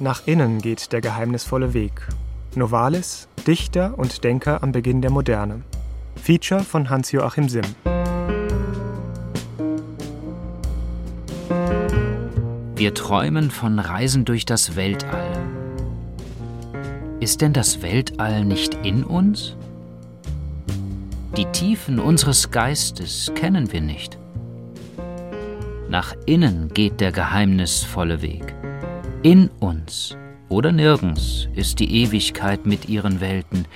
Nach innen geht der geheimnisvolle Weg. Novalis, Dichter und Denker am Beginn der Moderne. Feature von Hans-Joachim Simm. Wir träumen von Reisen durch das Weltall. Ist denn das Weltall nicht in uns? Die Tiefen unseres Geistes kennen wir nicht. Nach innen geht der geheimnisvolle Weg. In uns oder nirgends ist die Ewigkeit mit ihren Welten,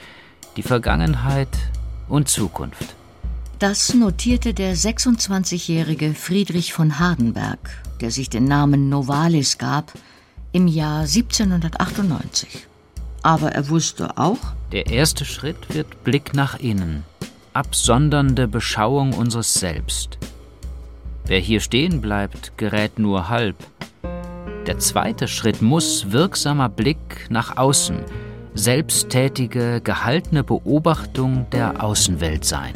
die Vergangenheit und Zukunft. Das notierte der 26-jährige Friedrich von Hardenberg, der sich den Namen Novalis gab, im Jahr 1798. Aber er wusste auch, der erste Schritt wird Blick nach innen, absondernde Beschauung unseres Selbst. Wer hier stehen bleibt, gerät nur halb. Der zweite Schritt muss wirksamer Blick nach außen, selbsttätige, gehaltene Beobachtung der Außenwelt sein.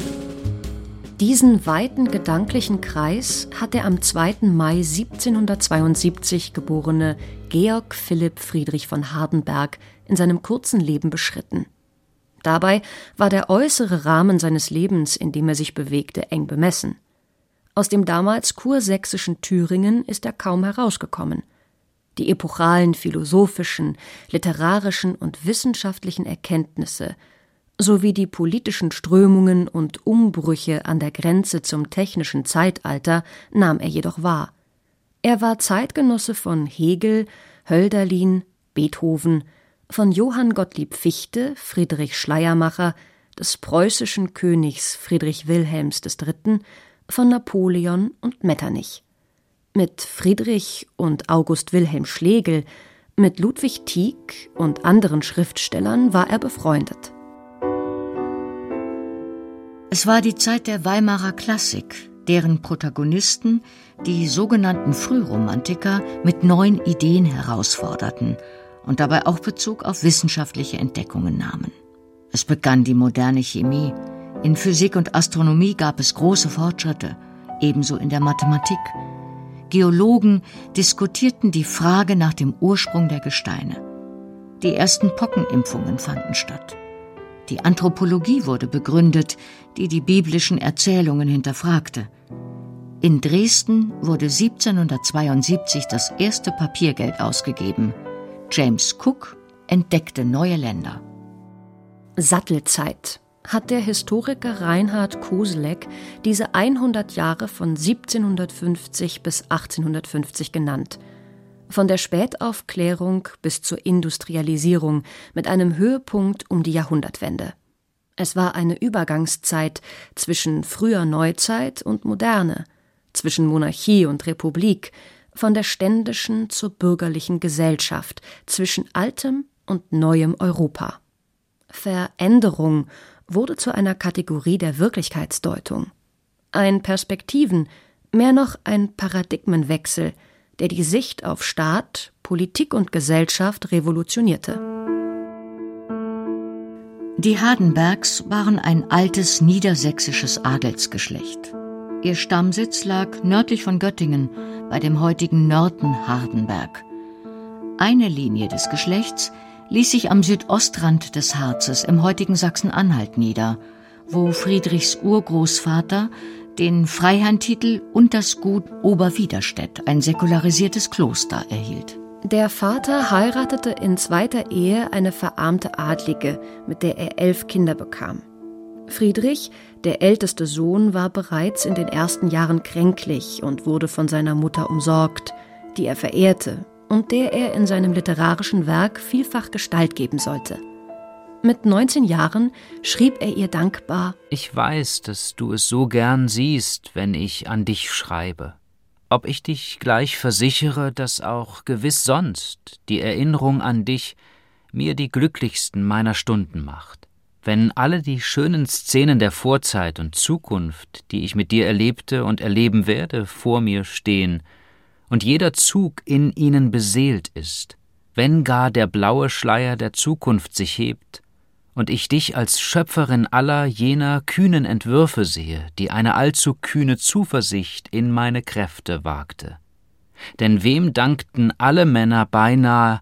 Diesen weiten gedanklichen Kreis hat der am 2. Mai 1772 geborene Georg Philipp Friedrich von Hardenberg in seinem kurzen Leben beschritten. Dabei war der äußere Rahmen seines Lebens, in dem er sich bewegte, eng bemessen. Aus dem damals kursächsischen Thüringen ist er kaum herausgekommen. Die epochalen philosophischen, literarischen und wissenschaftlichen Erkenntnisse sowie die politischen Strömungen und Umbrüche an der Grenze zum technischen Zeitalter nahm er jedoch wahr. Er war Zeitgenosse von Hegel, Hölderlin, Beethoven, von Johann Gottlieb Fichte, Friedrich Schleiermacher, des preußischen Königs Friedrich Wilhelms III., von Napoleon und Metternich. Mit Friedrich und August Wilhelm Schlegel, mit Ludwig Tieck und anderen Schriftstellern war er befreundet. Es war die Zeit der Weimarer Klassik, deren Protagonisten die sogenannten Frühromantiker mit neuen Ideen herausforderten und dabei auch Bezug auf wissenschaftliche Entdeckungen nahmen. Es begann die moderne Chemie. In Physik und Astronomie gab es große Fortschritte, ebenso in der Mathematik. Geologen diskutierten die Frage nach dem Ursprung der Gesteine. Die ersten Pockenimpfungen fanden statt. Die Anthropologie wurde begründet, die die biblischen Erzählungen hinterfragte. In Dresden wurde 1772 das erste Papiergeld ausgegeben – James Cook entdeckte neue Länder. Sattelzeit hat der Historiker Reinhard Koselleck diese 100 Jahre von 1750 bis 1850 genannt. Von der Spätaufklärung bis zur Industrialisierung mit einem Höhepunkt um die Jahrhundertwende. Es war eine Übergangszeit zwischen früher Neuzeit und Moderne, zwischen Monarchie und Republik, von der ständischen zur bürgerlichen Gesellschaft, zwischen altem und neuem Europa. Veränderung wurde zu einer Kategorie der Wirklichkeitsdeutung. Ein Perspektiven, mehr noch ein Paradigmenwechsel, der die Sicht auf Staat, Politik und Gesellschaft revolutionierte. Die Hardenbergs waren ein altes niedersächsisches Adelsgeschlecht. Ihr Stammsitz lag nördlich von Göttingen bei dem heutigen Nörten-Hardenberg. Eine Linie des Geschlechts ließ sich am Südostrand des Harzes im heutigen Sachsen-Anhalt nieder, wo Friedrichs Urgroßvater den Freiherrntitel und das Gut Oberwiderstedt, ein säkularisiertes Kloster, erhielt. Der Vater heiratete in zweiter Ehe eine verarmte Adlige, mit der er elf Kinder bekam. Friedrich, der älteste Sohn, war bereits in den ersten Jahren kränklich und wurde von seiner Mutter umsorgt, die er verehrte und der er in seinem literarischen Werk vielfach Gestalt geben sollte. Mit 19 Jahren schrieb er ihr dankbar Ich weiß, dass du es so gern siehst, wenn ich an dich schreibe. Ob ich dich gleich versichere, dass auch gewiss sonst die Erinnerung an dich mir die glücklichsten meiner Stunden macht wenn alle die schönen Szenen der Vorzeit und Zukunft, die ich mit dir erlebte und erleben werde, vor mir stehen, und jeder Zug in ihnen beseelt ist, wenn gar der blaue Schleier der Zukunft sich hebt, und ich dich als Schöpferin aller jener kühnen Entwürfe sehe, die eine allzu kühne Zuversicht in meine Kräfte wagte. Denn wem dankten alle Männer beinahe,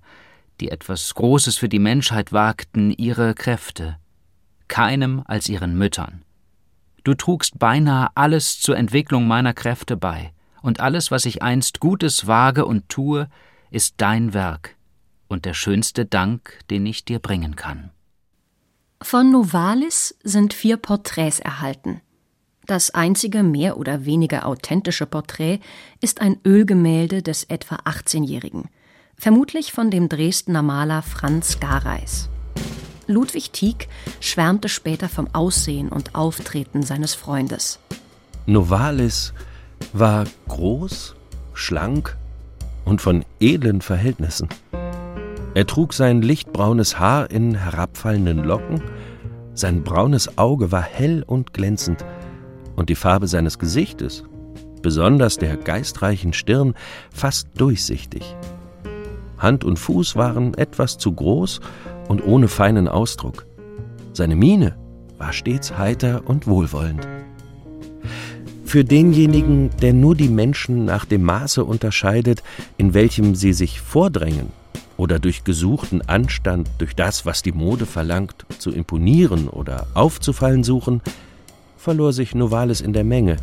die etwas Großes für die Menschheit wagten, ihre Kräfte, keinem als ihren Müttern. Du trugst beinahe alles zur Entwicklung meiner Kräfte bei, und alles, was ich einst Gutes wage und tue, ist dein Werk und der schönste Dank, den ich dir bringen kann. Von Novalis sind vier Porträts erhalten. Das einzige mehr oder weniger authentische Porträt ist ein Ölgemälde des etwa 18-Jährigen, vermutlich von dem Dresdner Maler Franz Gareis. Ludwig Tieck schwärmte später vom Aussehen und Auftreten seines Freundes. Novalis war groß, schlank und von edlen Verhältnissen. Er trug sein lichtbraunes Haar in herabfallenden Locken, sein braunes Auge war hell und glänzend, und die Farbe seines Gesichtes, besonders der geistreichen Stirn, fast durchsichtig. Hand und Fuß waren etwas zu groß und ohne feinen Ausdruck. Seine Miene war stets heiter und wohlwollend. Für denjenigen, der nur die Menschen nach dem Maße unterscheidet, in welchem sie sich vordrängen oder durch gesuchten Anstand, durch das, was die Mode verlangt, zu imponieren oder aufzufallen suchen, verlor sich Novalis in der Menge,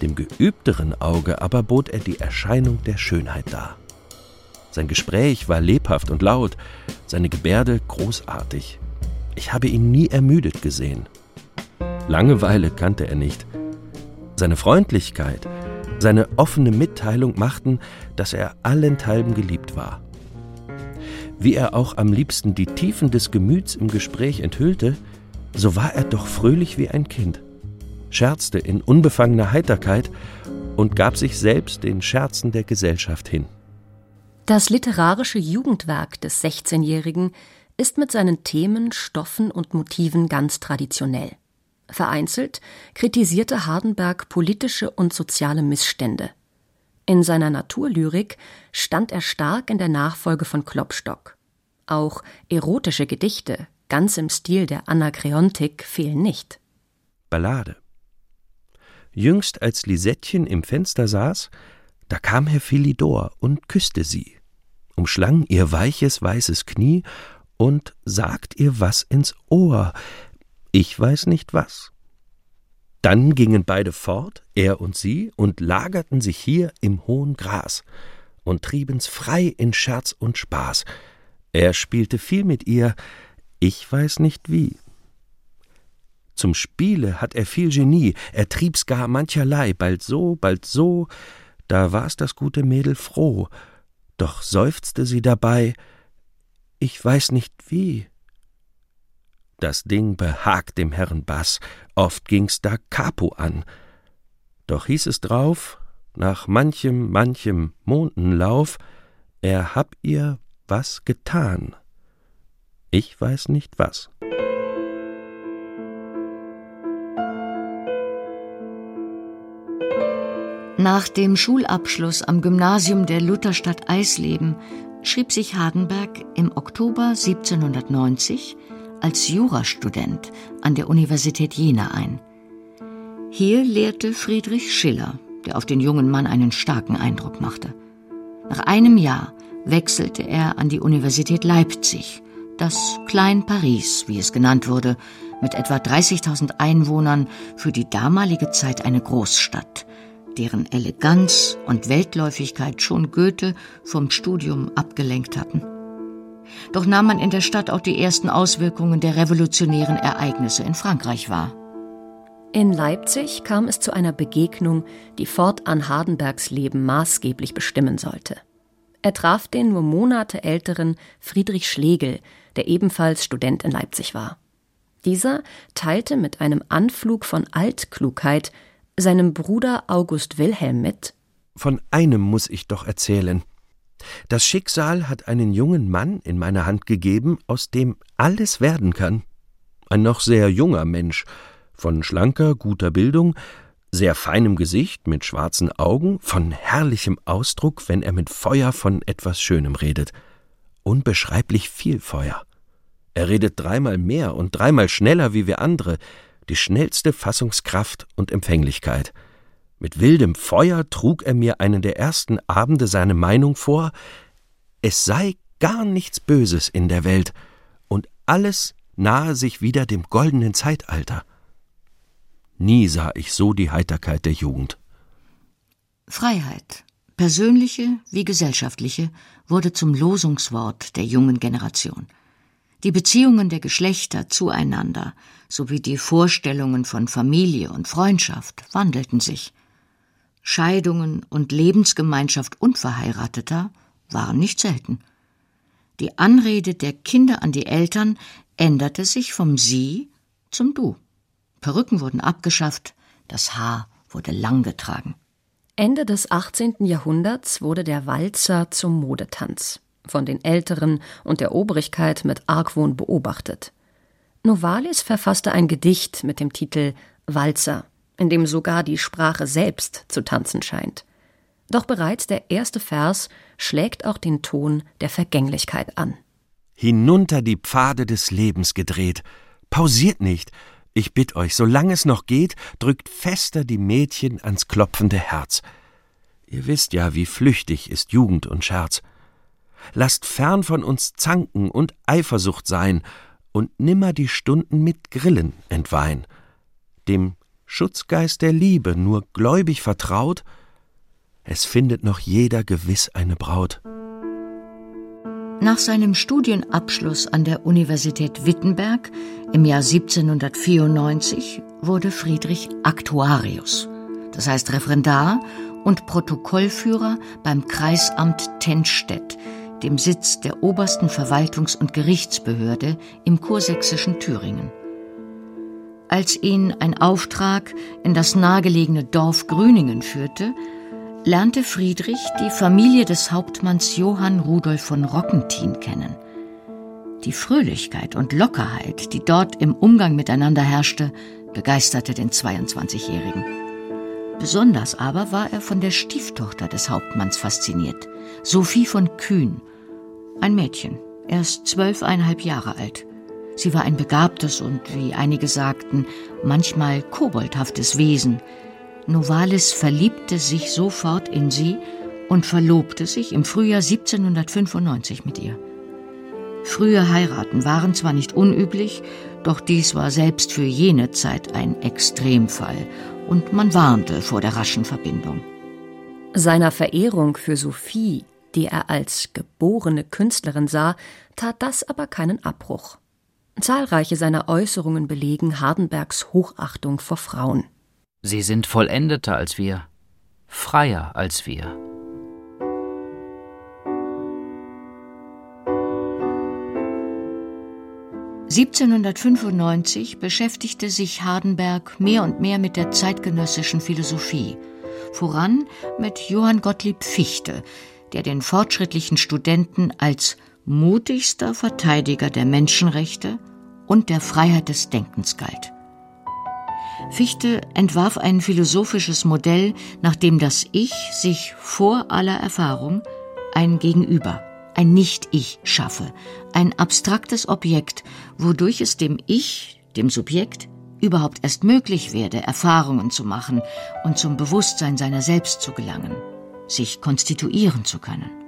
dem geübteren Auge aber bot er die Erscheinung der Schönheit dar. Sein Gespräch war lebhaft und laut, seine Gebärde großartig. Ich habe ihn nie ermüdet gesehen. Langeweile kannte er nicht. Seine Freundlichkeit, seine offene Mitteilung machten, dass er allenthalben geliebt war wie er auch am liebsten die Tiefen des Gemüts im Gespräch enthüllte, so war er doch fröhlich wie ein Kind, scherzte in unbefangener Heiterkeit und gab sich selbst den Scherzen der Gesellschaft hin. Das literarische Jugendwerk des 16-Jährigen ist mit seinen Themen, Stoffen und Motiven ganz traditionell. Vereinzelt kritisierte Hardenberg politische und soziale Missstände. In seiner Naturlyrik stand er stark in der Nachfolge von Klopstock. Auch erotische Gedichte, ganz im Stil der Anakreontik, fehlen nicht. Ballade. Jüngst als Lisettchen im Fenster saß, da kam Herr Philidor und küsste sie, umschlang ihr weiches weißes Knie und sagt ihr was ins Ohr, ich weiß nicht was. Dann gingen beide fort, er und sie, und lagerten sich hier im hohen Gras und trieben's frei in Scherz und Spaß. Er spielte viel mit ihr, ich weiß nicht wie. Zum Spiele hat er viel Genie, er trieb's gar mancherlei, bald so, bald so, da war's das gute Mädel froh, doch seufzte sie dabei, ich weiß nicht wie. Das Ding behagt dem Herrn Bass, oft ging's da Capo an. Doch hieß es drauf, nach manchem, manchem Mondenlauf, er hab ihr was getan. Ich weiß nicht was. Nach dem Schulabschluss am Gymnasium der Lutherstadt Eisleben schrieb sich Hardenberg im Oktober 1790 als Jurastudent an der Universität Jena ein. Hier lehrte Friedrich Schiller, der auf den jungen Mann einen starken Eindruck machte. Nach einem Jahr wechselte er an die Universität Leipzig, das Klein Paris, wie es genannt wurde, mit etwa 30.000 Einwohnern für die damalige Zeit eine Großstadt, deren Eleganz und Weltläufigkeit schon Goethe vom Studium abgelenkt hatten. Doch nahm man in der Stadt auch die ersten Auswirkungen der revolutionären Ereignisse in Frankreich wahr. In Leipzig kam es zu einer Begegnung, die fortan Hardenbergs Leben maßgeblich bestimmen sollte. Er traf den nur Monate älteren Friedrich Schlegel, der ebenfalls Student in Leipzig war. Dieser teilte mit einem Anflug von Altklugheit seinem Bruder August Wilhelm mit Von einem muss ich doch erzählen. Das Schicksal hat einen jungen Mann in meine Hand gegeben, aus dem alles werden kann. Ein noch sehr junger Mensch, von schlanker, guter Bildung, sehr feinem Gesicht mit schwarzen Augen, von herrlichem Ausdruck, wenn er mit Feuer von etwas Schönem redet. Unbeschreiblich viel Feuer. Er redet dreimal mehr und dreimal schneller wie wir andere, die schnellste Fassungskraft und Empfänglichkeit. Mit wildem Feuer trug er mir einen der ersten Abende seine Meinung vor, es sei gar nichts Böses in der Welt und alles nahe sich wieder dem goldenen Zeitalter. Nie sah ich so die Heiterkeit der Jugend. Freiheit, persönliche wie gesellschaftliche, wurde zum Losungswort der jungen Generation. Die Beziehungen der Geschlechter zueinander sowie die Vorstellungen von Familie und Freundschaft wandelten sich. Scheidungen und Lebensgemeinschaft Unverheirateter waren nicht selten. Die Anrede der Kinder an die Eltern änderte sich vom Sie zum Du. Perücken wurden abgeschafft, das Haar wurde lang getragen. Ende des 18. Jahrhunderts wurde der Walzer zum Modetanz, von den Älteren und der Obrigkeit mit Argwohn beobachtet. Novalis verfasste ein Gedicht mit dem Titel Walzer, in dem sogar die Sprache selbst zu tanzen scheint. Doch bereits der erste Vers schlägt auch den Ton der Vergänglichkeit an. Hinunter die Pfade des Lebens gedreht. Pausiert nicht. Ich bitt euch, solange es noch geht, drückt fester die Mädchen ans klopfende Herz. Ihr wisst ja, wie flüchtig ist Jugend und Scherz. Lasst fern von uns Zanken und Eifersucht sein und nimmer die Stunden mit Grillen entweihen. Dem Schutzgeist der Liebe nur gläubig vertraut, es findet noch jeder gewiss eine Braut. Nach seinem Studienabschluss an der Universität Wittenberg im Jahr 1794 wurde Friedrich Aktuarius, das heißt Referendar und Protokollführer beim Kreisamt Tennstedt, dem Sitz der obersten Verwaltungs- und Gerichtsbehörde im kursächsischen Thüringen. Als ihn ein Auftrag in das nahegelegene Dorf Grüningen führte, lernte Friedrich die Familie des Hauptmanns Johann Rudolf von Rockentin kennen. Die Fröhlichkeit und Lockerheit, die dort im Umgang miteinander herrschte, begeisterte den 22-Jährigen. Besonders aber war er von der Stieftochter des Hauptmanns fasziniert, Sophie von Kühn, ein Mädchen, erst zwölfeinhalb Jahre alt. Sie war ein begabtes und, wie einige sagten, manchmal koboldhaftes Wesen, Novalis verliebte sich sofort in sie und verlobte sich im Frühjahr 1795 mit ihr. Frühe Heiraten waren zwar nicht unüblich, doch dies war selbst für jene Zeit ein Extremfall und man warnte vor der raschen Verbindung. Seiner Verehrung für Sophie, die er als geborene Künstlerin sah, tat das aber keinen Abbruch. Zahlreiche seiner Äußerungen belegen Hardenbergs Hochachtung vor Frauen. Sie sind vollendeter als wir, freier als wir. (1795) beschäftigte sich Hardenberg mehr und mehr mit der zeitgenössischen Philosophie, voran mit Johann Gottlieb Fichte, der den fortschrittlichen Studenten als mutigster Verteidiger der Menschenrechte und der Freiheit des Denkens galt Fichte entwarf ein philosophisches Modell, nach dem das Ich sich vor aller Erfahrung ein Gegenüber, ein Nicht-Ich schaffe, ein abstraktes Objekt, wodurch es dem Ich, dem Subjekt, überhaupt erst möglich werde, Erfahrungen zu machen und zum Bewusstsein seiner selbst zu gelangen, sich konstituieren zu können.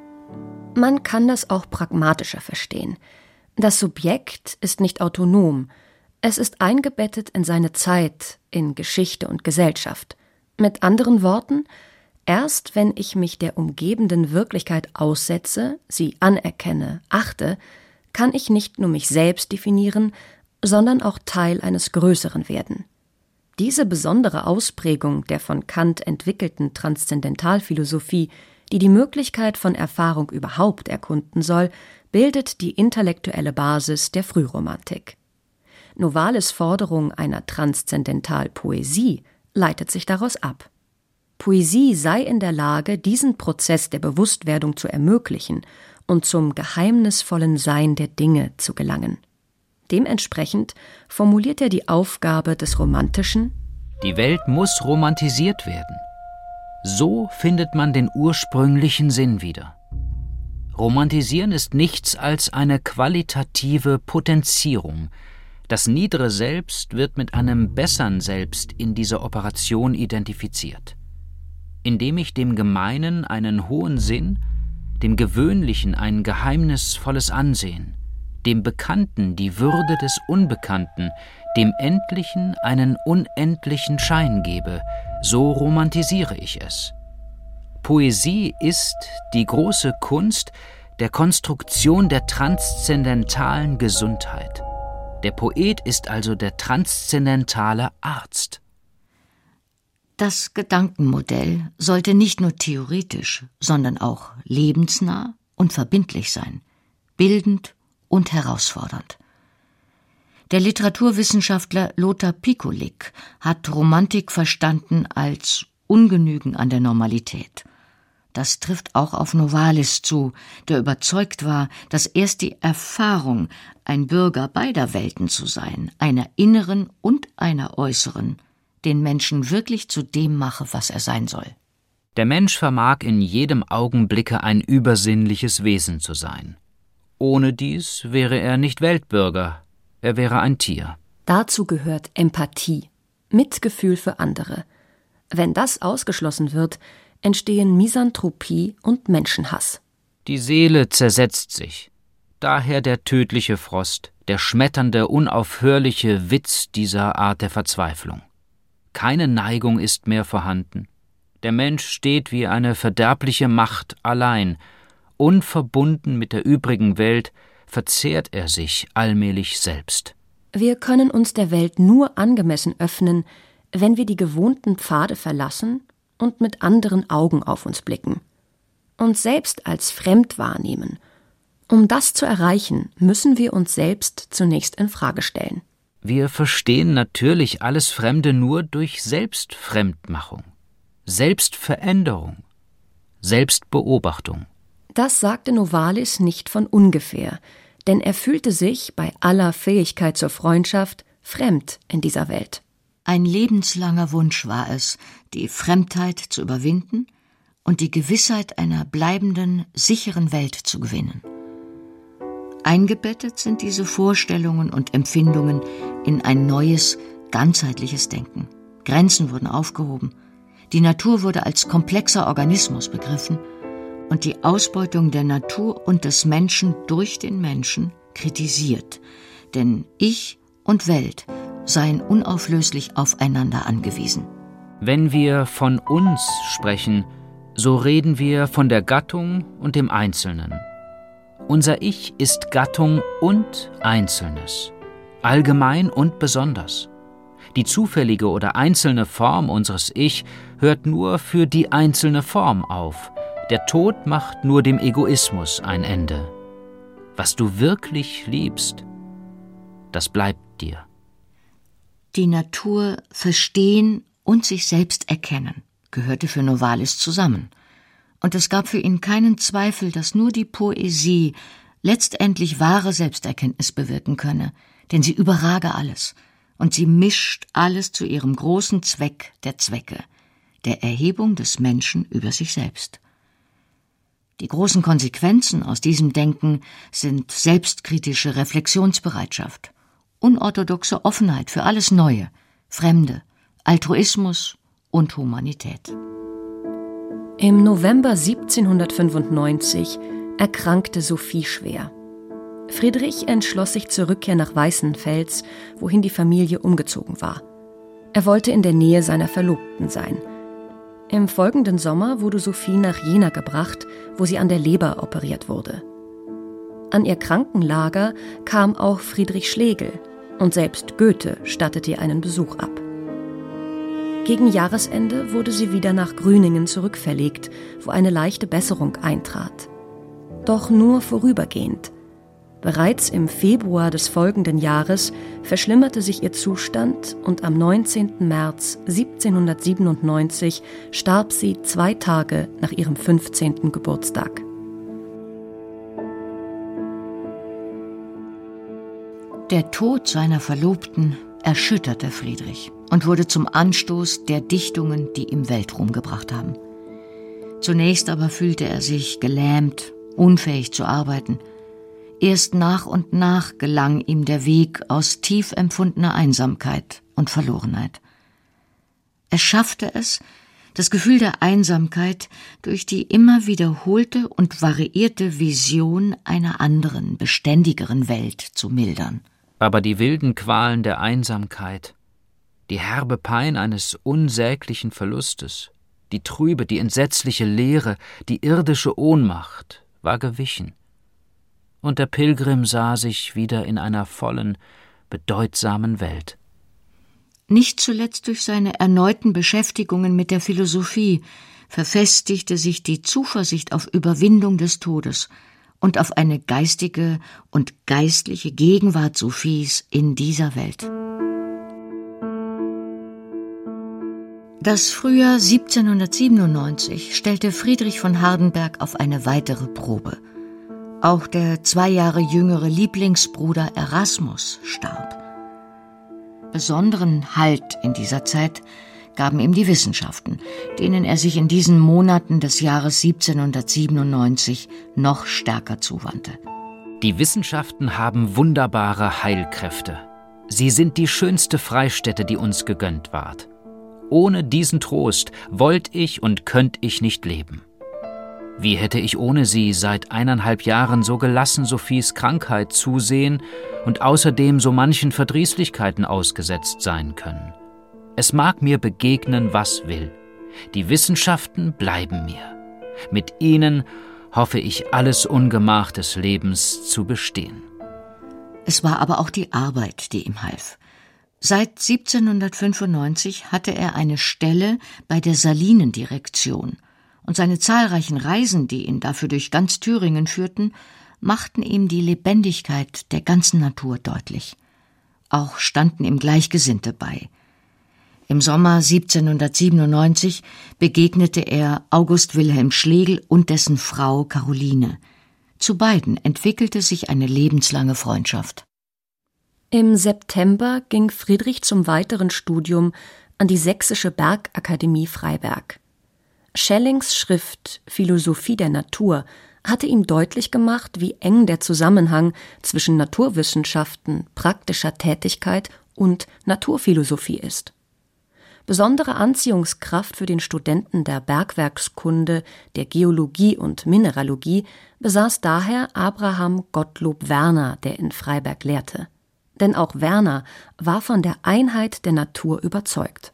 Man kann das auch pragmatischer verstehen. Das Subjekt ist nicht autonom, es ist eingebettet in seine Zeit, in Geschichte und Gesellschaft. Mit anderen Worten, erst wenn ich mich der umgebenden Wirklichkeit aussetze, sie anerkenne, achte, kann ich nicht nur mich selbst definieren, sondern auch Teil eines Größeren werden. Diese besondere Ausprägung der von Kant entwickelten Transzendentalphilosophie, die die Möglichkeit von Erfahrung überhaupt erkunden soll, bildet die intellektuelle Basis der Frühromantik. Novalis Forderung einer Transzendentalpoesie leitet sich daraus ab. Poesie sei in der Lage, diesen Prozess der Bewusstwerdung zu ermöglichen und zum geheimnisvollen Sein der Dinge zu gelangen. Dementsprechend formuliert er die Aufgabe des Romantischen Die Welt muss romantisiert werden. So findet man den ursprünglichen Sinn wieder. Romantisieren ist nichts als eine qualitative Potenzierung, das niedere Selbst wird mit einem bessern Selbst in dieser Operation identifiziert. Indem ich dem Gemeinen einen hohen Sinn, dem Gewöhnlichen ein geheimnisvolles Ansehen, dem Bekannten die Würde des Unbekannten, dem Endlichen einen unendlichen Schein gebe, so romantisiere ich es. Poesie ist die große Kunst der Konstruktion der transzendentalen Gesundheit. Der Poet ist also der transzendentale Arzt. Das Gedankenmodell sollte nicht nur theoretisch, sondern auch lebensnah und verbindlich sein, bildend und herausfordernd. Der Literaturwissenschaftler Lothar Pikulik hat Romantik verstanden als Ungenügen an der Normalität. Das trifft auch auf Novalis zu, der überzeugt war, dass erst die Erfahrung, ein Bürger beider Welten zu sein, einer inneren und einer äußeren, den Menschen wirklich zu dem mache, was er sein soll. Der Mensch vermag in jedem Augenblicke ein übersinnliches Wesen zu sein. Ohne dies wäre er nicht Weltbürger, er wäre ein Tier. Dazu gehört Empathie, Mitgefühl für andere. Wenn das ausgeschlossen wird, entstehen Misanthropie und Menschenhass. Die Seele zersetzt sich. Daher der tödliche Frost, der schmetternde, unaufhörliche Witz dieser Art der Verzweiflung. Keine Neigung ist mehr vorhanden. Der Mensch steht wie eine verderbliche Macht allein, unverbunden mit der übrigen Welt, verzehrt er sich allmählich selbst. Wir können uns der Welt nur angemessen öffnen, wenn wir die gewohnten Pfade verlassen und mit anderen Augen auf uns blicken, uns selbst als fremd wahrnehmen. Um das zu erreichen, müssen wir uns selbst zunächst in Frage stellen. Wir verstehen natürlich alles Fremde nur durch Selbstfremdmachung, Selbstveränderung, Selbstbeobachtung. Das sagte Novalis nicht von ungefähr, denn er fühlte sich bei aller Fähigkeit zur Freundschaft fremd in dieser Welt. Ein lebenslanger Wunsch war es, die Fremdheit zu überwinden und die Gewissheit einer bleibenden, sicheren Welt zu gewinnen. Eingebettet sind diese Vorstellungen und Empfindungen in ein neues, ganzheitliches Denken. Grenzen wurden aufgehoben, die Natur wurde als komplexer Organismus begriffen und die Ausbeutung der Natur und des Menschen durch den Menschen kritisiert, denn Ich und Welt seien unauflöslich aufeinander angewiesen. Wenn wir von uns sprechen, so reden wir von der Gattung und dem Einzelnen. Unser Ich ist Gattung und Einzelnes, allgemein und besonders. Die zufällige oder einzelne Form unseres Ich hört nur für die einzelne Form auf. Der Tod macht nur dem Egoismus ein Ende. Was du wirklich liebst, das bleibt dir die Natur verstehen und sich selbst erkennen, gehörte für Novalis zusammen. Und es gab für ihn keinen Zweifel, dass nur die Poesie letztendlich wahre Selbsterkenntnis bewirken könne, denn sie überrage alles und sie mischt alles zu ihrem großen Zweck der Zwecke, der Erhebung des Menschen über sich selbst. Die großen Konsequenzen aus diesem Denken sind selbstkritische Reflexionsbereitschaft unorthodoxe Offenheit für alles Neue, Fremde, Altruismus und Humanität. Im November 1795 erkrankte Sophie schwer. Friedrich entschloss sich zur Rückkehr nach Weißenfels, wohin die Familie umgezogen war. Er wollte in der Nähe seiner Verlobten sein. Im folgenden Sommer wurde Sophie nach Jena gebracht, wo sie an der Leber operiert wurde. An ihr Krankenlager kam auch Friedrich Schlegel, und selbst Goethe stattete ihr einen Besuch ab. Gegen Jahresende wurde sie wieder nach Grüningen zurückverlegt, wo eine leichte Besserung eintrat. Doch nur vorübergehend. Bereits im Februar des folgenden Jahres verschlimmerte sich ihr Zustand und am 19. März 1797 starb sie zwei Tage nach ihrem 15. Geburtstag. Der Tod seiner Verlobten erschütterte Friedrich und wurde zum Anstoß der Dichtungen, die ihm Weltruhm gebracht haben. Zunächst aber fühlte er sich gelähmt, unfähig zu arbeiten. Erst nach und nach gelang ihm der Weg aus tief empfundener Einsamkeit und Verlorenheit. Er schaffte es, das Gefühl der Einsamkeit durch die immer wiederholte und variierte Vision einer anderen, beständigeren Welt zu mildern. Aber die wilden Qualen der Einsamkeit, die herbe Pein eines unsäglichen Verlustes, die trübe, die entsetzliche Leere, die irdische Ohnmacht war gewichen. Und der Pilgrim sah sich wieder in einer vollen, bedeutsamen Welt. Nicht zuletzt durch seine erneuten Beschäftigungen mit der Philosophie verfestigte sich die Zuversicht auf Überwindung des Todes und auf eine geistige und geistliche Gegenwart Sophies in dieser Welt. Das Frühjahr 1797 stellte Friedrich von Hardenberg auf eine weitere Probe. Auch der zwei Jahre jüngere Lieblingsbruder Erasmus starb. Besonderen Halt in dieser Zeit gaben ihm die Wissenschaften, denen er sich in diesen Monaten des Jahres 1797 noch stärker zuwandte. Die Wissenschaften haben wunderbare Heilkräfte. Sie sind die schönste Freistätte, die uns gegönnt ward. Ohne diesen Trost wollt ich und könnt ich nicht leben. Wie hätte ich ohne sie seit eineinhalb Jahren so gelassen Sophies Krankheit zusehen und außerdem so manchen Verdrießlichkeiten ausgesetzt sein können? Es mag mir begegnen, was will. Die Wissenschaften bleiben mir. Mit ihnen hoffe ich, alles Ungemach des Lebens zu bestehen. Es war aber auch die Arbeit, die ihm half. Seit 1795 hatte er eine Stelle bei der Salinendirektion – und seine zahlreichen Reisen, die ihn dafür durch ganz Thüringen führten, machten ihm die Lebendigkeit der ganzen Natur deutlich. Auch standen ihm Gleichgesinnte bei. Im Sommer 1797 begegnete er August Wilhelm Schlegel und dessen Frau Caroline. Zu beiden entwickelte sich eine lebenslange Freundschaft. Im September ging Friedrich zum weiteren Studium an die Sächsische Bergakademie Freiberg. Schellings Schrift Philosophie der Natur hatte ihm deutlich gemacht, wie eng der Zusammenhang zwischen Naturwissenschaften, praktischer Tätigkeit und Naturphilosophie ist. Besondere Anziehungskraft für den Studenten der Bergwerkskunde, der Geologie und Mineralogie besaß daher Abraham Gottlob Werner, der in Freiberg lehrte. Denn auch Werner war von der Einheit der Natur überzeugt.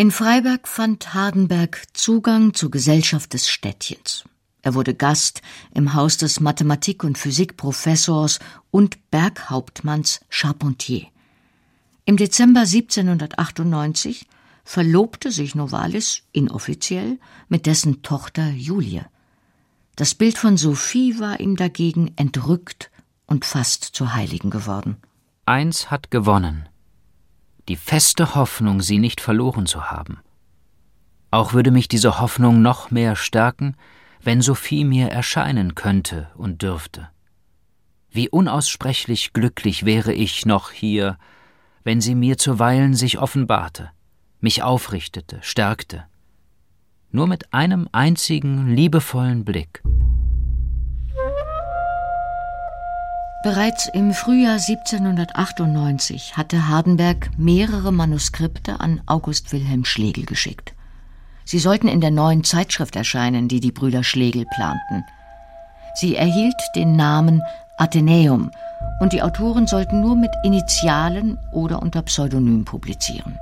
In Freiberg fand Hardenberg Zugang zur Gesellschaft des Städtchens. Er wurde Gast im Haus des Mathematik- und Physikprofessors und Berghauptmanns Charpentier. Im Dezember 1798 verlobte sich Novalis inoffiziell mit dessen Tochter Julie. Das Bild von Sophie war ihm dagegen entrückt und fast zur Heiligen geworden. Eins hat gewonnen die feste Hoffnung, sie nicht verloren zu haben. Auch würde mich diese Hoffnung noch mehr stärken, wenn Sophie mir erscheinen könnte und dürfte. Wie unaussprechlich glücklich wäre ich noch hier, wenn sie mir zuweilen sich offenbarte, mich aufrichtete, stärkte. Nur mit einem einzigen liebevollen Blick. Bereits im Frühjahr 1798 hatte Hardenberg mehrere Manuskripte an August Wilhelm Schlegel geschickt. Sie sollten in der neuen Zeitschrift erscheinen, die die Brüder Schlegel planten. Sie erhielt den Namen Athenäum und die Autoren sollten nur mit Initialen oder unter Pseudonym publizieren.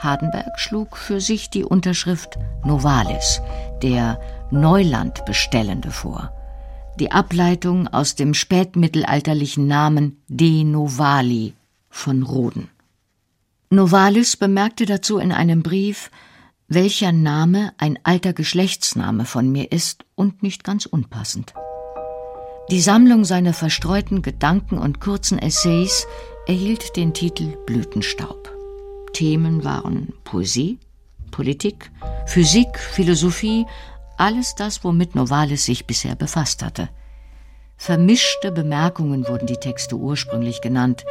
Hardenberg schlug für sich die Unterschrift Novalis, der Neulandbestellende, vor die Ableitung aus dem spätmittelalterlichen Namen De Novali von Roden. Novalis bemerkte dazu in einem Brief, welcher Name ein alter Geschlechtsname von mir ist und nicht ganz unpassend. Die Sammlung seiner verstreuten Gedanken und kurzen Essays erhielt den Titel Blütenstaub. Themen waren Poesie, Politik, Physik, Philosophie, alles das, womit Novalis sich bisher befasst hatte. Vermischte Bemerkungen wurden die Texte ursprünglich genannt.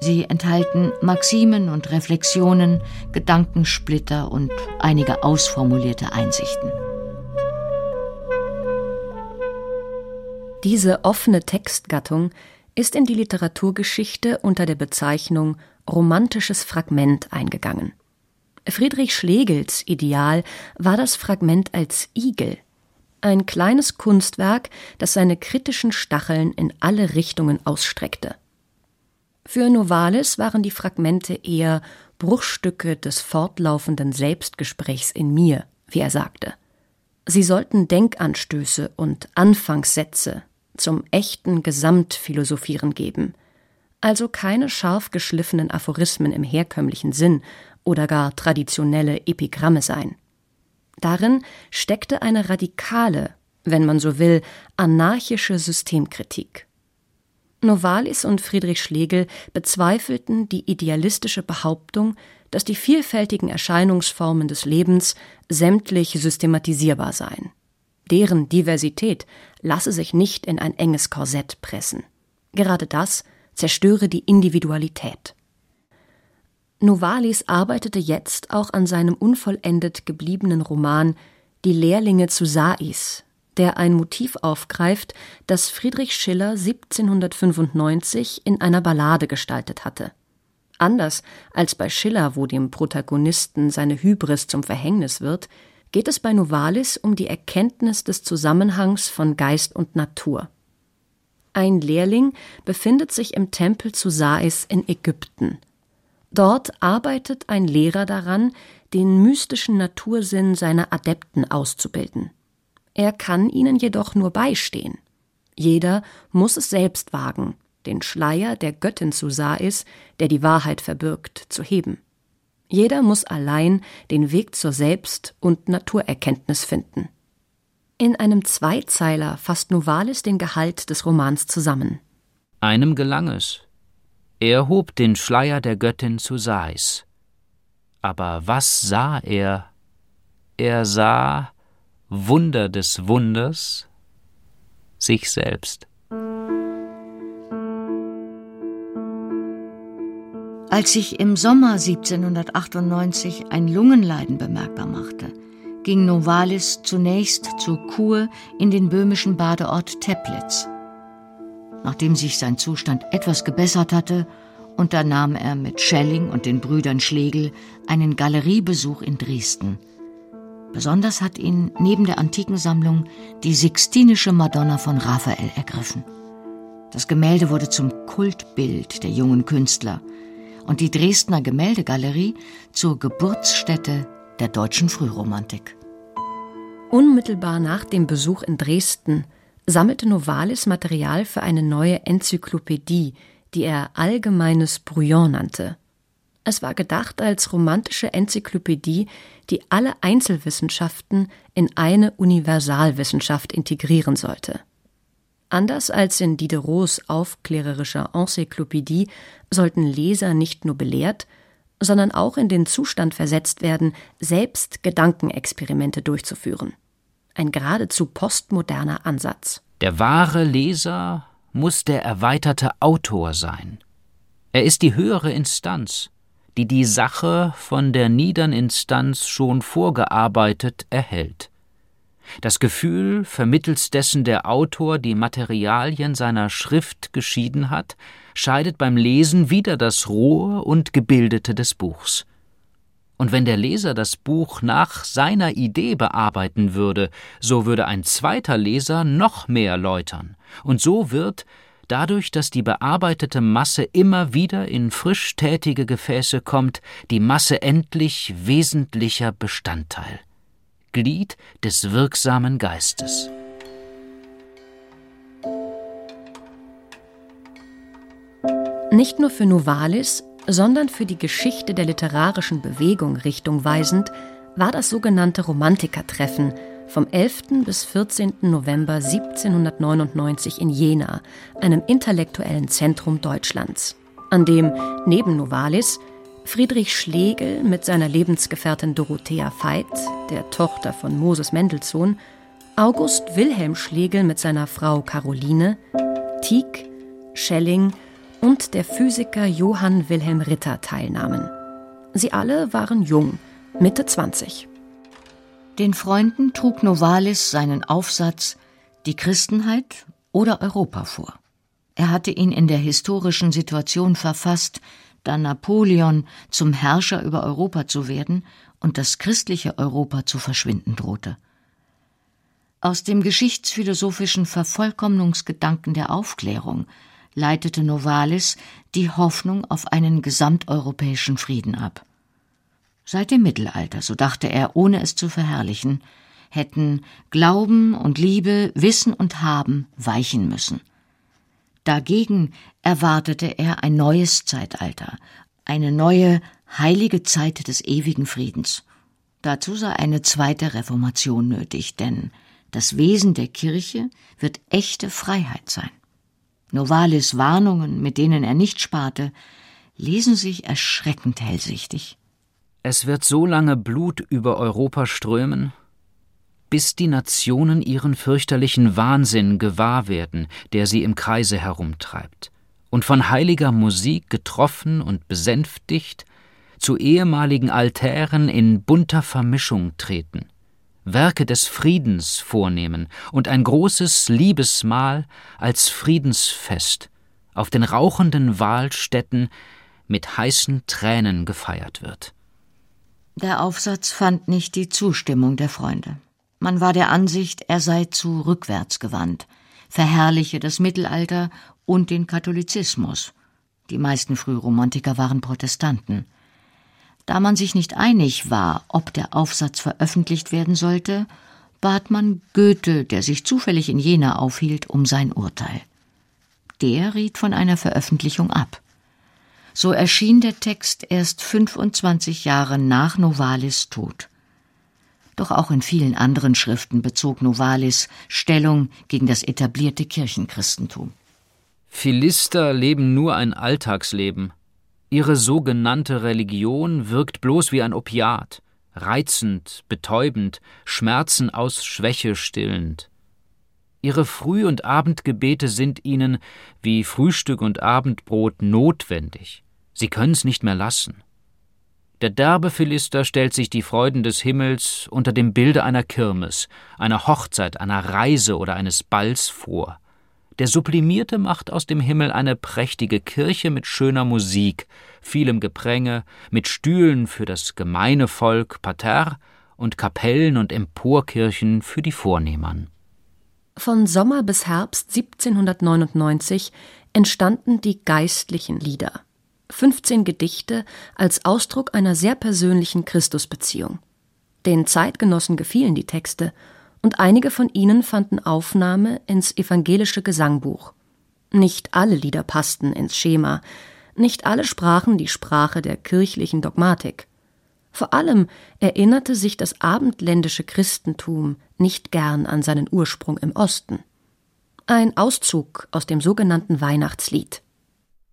Sie enthalten Maximen und Reflexionen, Gedankensplitter und einige ausformulierte Einsichten. Diese offene Textgattung ist in die Literaturgeschichte unter der Bezeichnung romantisches Fragment eingegangen. Friedrich Schlegels Ideal war das Fragment als Igel, ein kleines Kunstwerk, das seine kritischen Stacheln in alle Richtungen ausstreckte. Für Novalis waren die Fragmente eher Bruchstücke des fortlaufenden Selbstgesprächs in mir, wie er sagte. Sie sollten Denkanstöße und Anfangssätze zum echten Gesamtphilosophieren geben, also keine scharf geschliffenen Aphorismen im herkömmlichen Sinn oder gar traditionelle Epigramme sein. Darin steckte eine radikale, wenn man so will, anarchische Systemkritik. Novalis und Friedrich Schlegel bezweifelten die idealistische Behauptung, dass die vielfältigen Erscheinungsformen des Lebens sämtlich systematisierbar seien. Deren Diversität lasse sich nicht in ein enges Korsett pressen. Gerade das zerstöre die Individualität. Novalis arbeitete jetzt auch an seinem unvollendet gebliebenen Roman Die Lehrlinge zu Sais, der ein Motiv aufgreift, das Friedrich Schiller 1795 in einer Ballade gestaltet hatte. Anders als bei Schiller, wo dem Protagonisten seine Hybris zum Verhängnis wird, geht es bei Novalis um die Erkenntnis des Zusammenhangs von Geist und Natur. Ein Lehrling befindet sich im Tempel zu Sais in Ägypten. Dort arbeitet ein Lehrer daran, den mystischen Natursinn seiner Adepten auszubilden. Er kann ihnen jedoch nur beistehen. Jeder muss es selbst wagen, den Schleier der Göttin zu Sais, der die Wahrheit verbirgt, zu heben. Jeder muss allein den Weg zur Selbst- und Naturerkenntnis finden. In einem Zweizeiler fasst Novalis den Gehalt des Romans zusammen. Einem gelang es. Er hob den Schleier der Göttin zu Sais. Aber was sah er? Er sah Wunder des Wunders, sich selbst. Als sich im Sommer 1798 ein Lungenleiden bemerkbar machte, ging Novalis zunächst zur Kur in den böhmischen Badeort Teplitz. Nachdem sich sein Zustand etwas gebessert hatte, unternahm er mit Schelling und den Brüdern Schlegel einen Galeriebesuch in Dresden – Besonders hat ihn neben der Antikensammlung die Sixtinische Madonna von Raphael ergriffen. Das Gemälde wurde zum Kultbild der jungen Künstler und die Dresdner Gemäldegalerie zur Geburtsstätte der deutschen Frühromantik. Unmittelbar nach dem Besuch in Dresden sammelte Novalis Material für eine neue Enzyklopädie, die er Allgemeines Brouillon nannte. Es war gedacht als romantische Enzyklopädie, die alle Einzelwissenschaften in eine Universalwissenschaft integrieren sollte. Anders als in Diderots aufklärerischer Enzyklopädie sollten Leser nicht nur belehrt, sondern auch in den Zustand versetzt werden, selbst Gedankenexperimente durchzuführen. Ein geradezu postmoderner Ansatz. Der wahre Leser muss der erweiterte Autor sein. Er ist die höhere Instanz, die die Sache von der niedern Instanz schon vorgearbeitet erhält. Das Gefühl, vermittels dessen der Autor die Materialien seiner Schrift geschieden hat, scheidet beim Lesen wieder das Rohe und Gebildete des Buchs. Und wenn der Leser das Buch nach seiner Idee bearbeiten würde, so würde ein zweiter Leser noch mehr läutern, und so wird, dadurch, dass die bearbeitete Masse immer wieder in frisch tätige Gefäße kommt, die Masse endlich wesentlicher Bestandteil, Glied des wirksamen Geistes. Nicht nur für Novalis, sondern für die Geschichte der literarischen Bewegung richtungweisend war das sogenannte Romantikertreffen vom 11. bis 14. November 1799 in Jena, einem intellektuellen Zentrum Deutschlands, an dem neben Novalis Friedrich Schlegel mit seiner Lebensgefährtin Dorothea Veit, der Tochter von Moses Mendelssohn, August Wilhelm Schlegel mit seiner Frau Caroline, Tieck, Schelling und der Physiker Johann Wilhelm Ritter teilnahmen. Sie alle waren jung, Mitte 20. Den Freunden trug Novalis seinen Aufsatz Die Christenheit oder Europa vor. Er hatte ihn in der historischen Situation verfasst, dann Napoleon zum Herrscher über Europa zu werden und das christliche Europa zu verschwinden drohte. Aus dem geschichtsphilosophischen Vervollkommnungsgedanken der Aufklärung leitete Novalis die Hoffnung auf einen gesamteuropäischen Frieden ab. Seit dem Mittelalter, so dachte er, ohne es zu verherrlichen, hätten Glauben und Liebe, Wissen und Haben weichen müssen. Dagegen erwartete er ein neues Zeitalter, eine neue heilige Zeit des ewigen Friedens. Dazu sei eine zweite Reformation nötig, denn das Wesen der Kirche wird echte Freiheit sein. Novalis Warnungen, mit denen er nicht sparte, lesen sich erschreckend hellsichtig. Es wird so lange Blut über Europa strömen, bis die Nationen ihren fürchterlichen Wahnsinn gewahr werden, der sie im Kreise herumtreibt, und von heiliger Musik getroffen und besänftigt zu ehemaligen Altären in bunter Vermischung treten, Werke des Friedens vornehmen und ein großes Liebesmahl als Friedensfest auf den rauchenden Wahlstätten mit heißen Tränen gefeiert wird. Der Aufsatz fand nicht die Zustimmung der Freunde. Man war der Ansicht, er sei zu rückwärts gewandt, verherrliche das Mittelalter und den Katholizismus. Die meisten Frühromantiker waren Protestanten. Da man sich nicht einig war, ob der Aufsatz veröffentlicht werden sollte, bat man Goethe, der sich zufällig in Jena aufhielt, um sein Urteil. Der riet von einer Veröffentlichung ab. So erschien der Text erst 25 Jahre nach Novalis Tod. Doch auch in vielen anderen Schriften bezog Novalis Stellung gegen das etablierte Kirchenchristentum. Philister leben nur ein Alltagsleben. Ihre sogenannte Religion wirkt bloß wie ein Opiat, reizend, betäubend, Schmerzen aus Schwäche stillend. Ihre Früh- und Abendgebete sind ihnen wie Frühstück und Abendbrot notwendig. Sie können's nicht mehr lassen. Der derbe Philister stellt sich die Freuden des Himmels unter dem Bilde einer Kirmes, einer Hochzeit, einer Reise oder eines Balls vor. Der Sublimierte macht aus dem Himmel eine prächtige Kirche mit schöner Musik, vielem Gepränge, mit Stühlen für das gemeine Volk Parterre und Kapellen und Emporkirchen für die Vornehmern. Von Sommer bis Herbst 1799 entstanden die geistlichen Lieder. 15 Gedichte als Ausdruck einer sehr persönlichen Christusbeziehung. Den Zeitgenossen gefielen die Texte, und einige von ihnen fanden Aufnahme ins evangelische Gesangbuch. Nicht alle Lieder passten ins Schema, nicht alle sprachen die Sprache der kirchlichen Dogmatik. Vor allem erinnerte sich das abendländische Christentum nicht gern an seinen Ursprung im Osten. Ein Auszug aus dem sogenannten Weihnachtslied.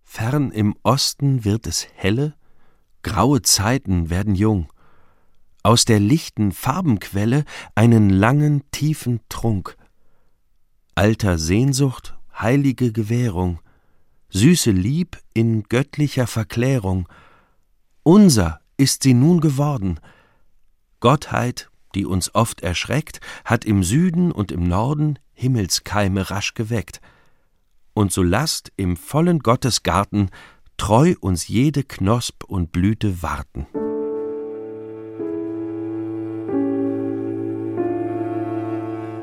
Fern im Osten wird es helle, graue Zeiten werden jung, aus der lichten Farbenquelle einen langen, tiefen Trunk. Alter Sehnsucht, heilige Gewährung, süße Lieb in göttlicher Verklärung, unser ist sie nun geworden. Gottheit, die uns oft erschreckt, hat im Süden und im Norden Himmelskeime rasch geweckt und so lasst im vollen Gottesgarten treu uns jede Knosp und Blüte warten.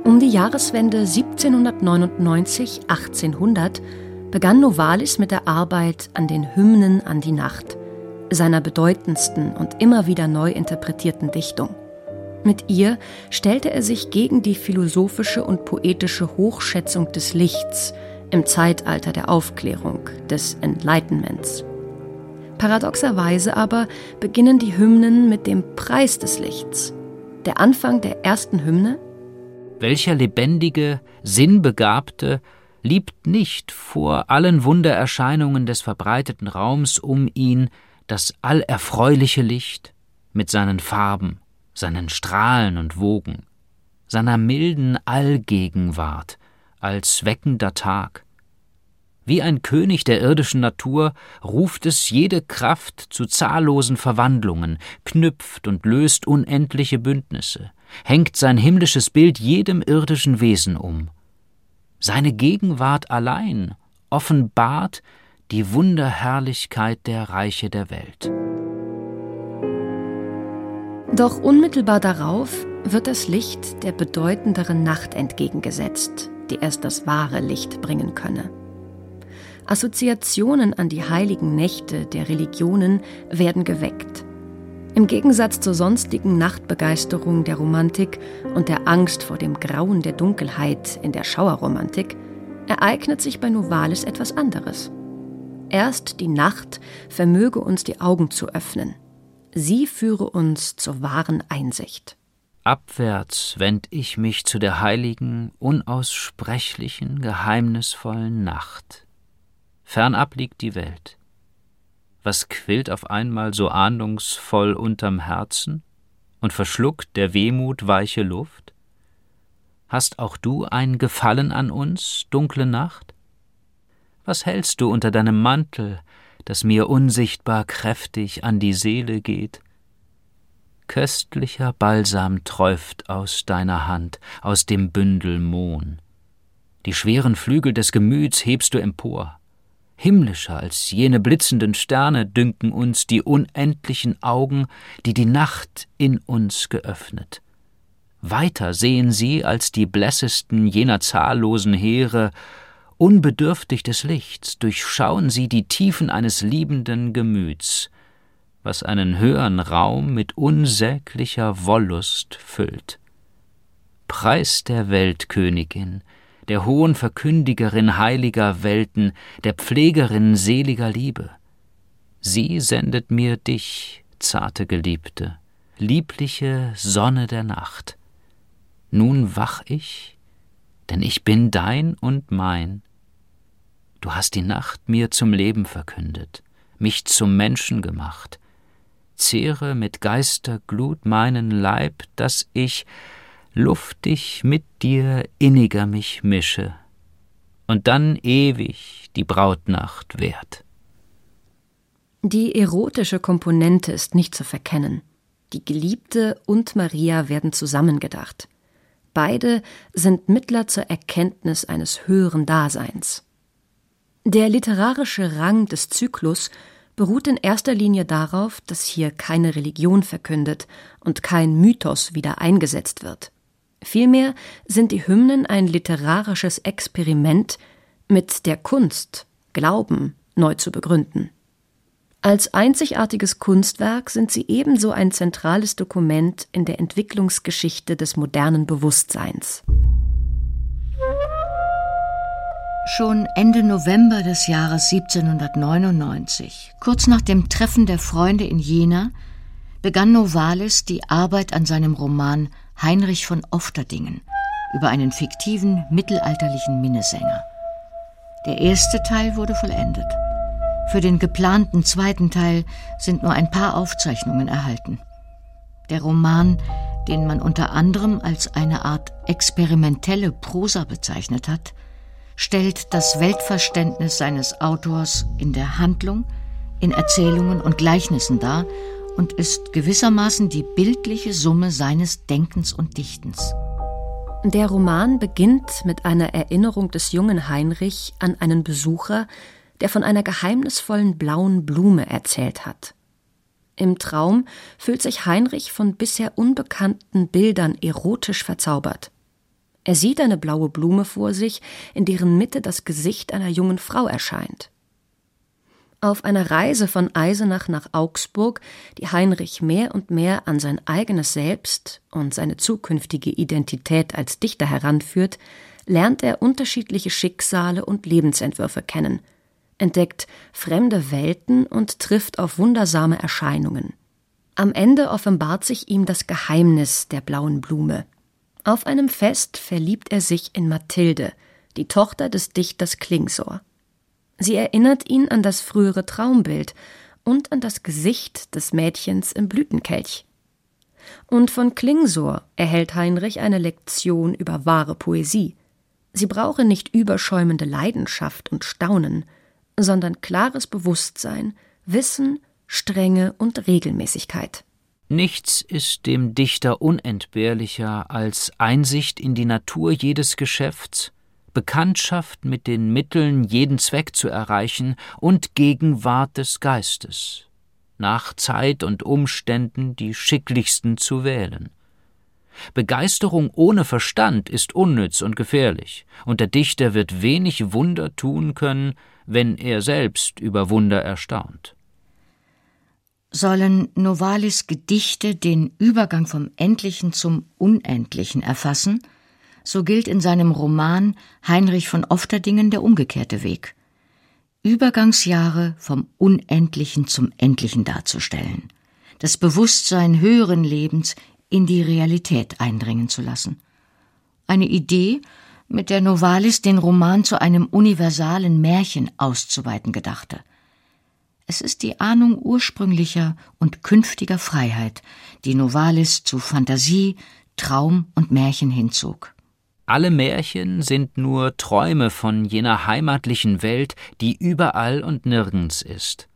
Um die Jahreswende 1799-1800 begann Novalis mit der Arbeit an den Hymnen an die Nacht, seiner bedeutendsten und immer wieder neu interpretierten Dichtung. Mit ihr stellte er sich gegen die philosophische und poetische Hochschätzung des Lichts, im Zeitalter der Aufklärung, des Enlightenments. Paradoxerweise aber beginnen die Hymnen mit dem Preis des Lichts. Der Anfang der ersten Hymne Welcher lebendige, sinnbegabte liebt nicht vor allen Wundererscheinungen des verbreiteten Raums um ihn das allerfreuliche Licht mit seinen Farben, seinen Strahlen und Wogen, seiner milden Allgegenwart, als weckender Tag. Wie ein König der irdischen Natur ruft es jede Kraft zu zahllosen Verwandlungen, knüpft und löst unendliche Bündnisse, hängt sein himmlisches Bild jedem irdischen Wesen um. Seine Gegenwart allein offenbart die Wunderherrlichkeit der Reiche der Welt. Doch unmittelbar darauf wird das Licht der bedeutenderen Nacht entgegengesetzt, die erst das wahre Licht bringen könne. Assoziationen an die heiligen Nächte der Religionen werden geweckt. Im Gegensatz zur sonstigen Nachtbegeisterung der Romantik und der Angst vor dem Grauen der Dunkelheit in der Schauerromantik ereignet sich bei Novalis etwas anderes. Erst die Nacht vermöge uns die Augen zu öffnen. Sie führe uns zur wahren Einsicht. Abwärts wend ich mich zu der heiligen, unaussprechlichen, geheimnisvollen Nacht. Fernab liegt die Welt. Was quillt auf einmal so ahndungsvoll unterm Herzen und verschluckt der Wehmut weiche Luft? Hast auch du ein Gefallen an uns, dunkle Nacht? Was hältst du unter deinem Mantel, das mir unsichtbar kräftig an die Seele geht? Köstlicher Balsam träuft aus deiner Hand, aus dem Bündel Mohn. Die schweren Flügel des Gemüts hebst du empor. Himmlischer als jene blitzenden Sterne dünken uns die unendlichen Augen, die die Nacht in uns geöffnet. Weiter sehen sie als die blässesten jener zahllosen Heere, unbedürftig des Lichts, durchschauen sie die Tiefen eines liebenden Gemüts, was einen höheren Raum mit unsäglicher Wollust füllt. Preis der Weltkönigin, der hohen Verkündigerin heiliger Welten, der Pflegerin seliger Liebe. Sie sendet mir dich, zarte Geliebte, liebliche Sonne der Nacht. Nun wach ich, denn ich bin dein und mein. Du hast die Nacht mir zum Leben verkündet, mich zum Menschen gemacht. Zehre mit Geisterglut meinen Leib, dass ich luftig mit dir inniger mich mische und dann ewig die Brautnacht währt. Die erotische Komponente ist nicht zu verkennen. Die Geliebte und Maria werden zusammengedacht. Beide sind Mittler zur Erkenntnis eines höheren Daseins. Der literarische Rang des Zyklus beruht in erster Linie darauf, dass hier keine Religion verkündet und kein Mythos wieder eingesetzt wird. Vielmehr sind die Hymnen ein literarisches Experiment, mit der Kunst Glauben neu zu begründen. Als einzigartiges Kunstwerk sind sie ebenso ein zentrales Dokument in der Entwicklungsgeschichte des modernen Bewusstseins. Schon Ende November des Jahres 1799, kurz nach dem Treffen der Freunde in Jena, begann Novalis die Arbeit an seinem Roman Heinrich von Ofterdingen über einen fiktiven mittelalterlichen Minnesänger. Der erste Teil wurde vollendet. Für den geplanten zweiten Teil sind nur ein paar Aufzeichnungen erhalten. Der Roman, den man unter anderem als eine Art experimentelle Prosa bezeichnet hat, stellt das Weltverständnis seines Autors in der Handlung, in Erzählungen und Gleichnissen dar und ist gewissermaßen die bildliche Summe seines Denkens und Dichtens. Der Roman beginnt mit einer Erinnerung des jungen Heinrich an einen Besucher, der von einer geheimnisvollen blauen Blume erzählt hat. Im Traum fühlt sich Heinrich von bisher unbekannten Bildern erotisch verzaubert. Er sieht eine blaue Blume vor sich, in deren Mitte das Gesicht einer jungen Frau erscheint. Auf einer Reise von Eisenach nach Augsburg, die Heinrich mehr und mehr an sein eigenes Selbst und seine zukünftige Identität als Dichter heranführt, lernt er unterschiedliche Schicksale und Lebensentwürfe kennen, entdeckt fremde Welten und trifft auf wundersame Erscheinungen. Am Ende offenbart sich ihm das Geheimnis der blauen Blume. Auf einem Fest verliebt er sich in Mathilde, die Tochter des Dichters Klingsor. Sie erinnert ihn an das frühere Traumbild und an das Gesicht des Mädchens im Blütenkelch. Und von Klingsor erhält Heinrich eine Lektion über wahre Poesie. Sie brauche nicht überschäumende Leidenschaft und Staunen, sondern klares Bewusstsein, Wissen, Strenge und Regelmäßigkeit. Nichts ist dem Dichter unentbehrlicher als Einsicht in die Natur jedes Geschäfts, Bekanntschaft mit den Mitteln, jeden Zweck zu erreichen und Gegenwart des Geistes, nach Zeit und Umständen die schicklichsten zu wählen. Begeisterung ohne Verstand ist unnütz und gefährlich, und der Dichter wird wenig Wunder tun können, wenn er selbst über Wunder erstaunt. Sollen Novalis Gedichte den Übergang vom Endlichen zum Unendlichen erfassen, so gilt in seinem Roman Heinrich von Ofterdingen der umgekehrte Weg. Übergangsjahre vom Unendlichen zum Endlichen darzustellen, das Bewusstsein höheren Lebens in die Realität eindringen zu lassen. Eine Idee, mit der Novalis den Roman zu einem universalen Märchen auszuweiten gedachte. Es ist die Ahnung ursprünglicher und künftiger Freiheit, die Novalis zu Fantasie, Traum und Märchen hinzog. Alle Märchen sind nur Träume von jener heimatlichen Welt, die überall und nirgends ist.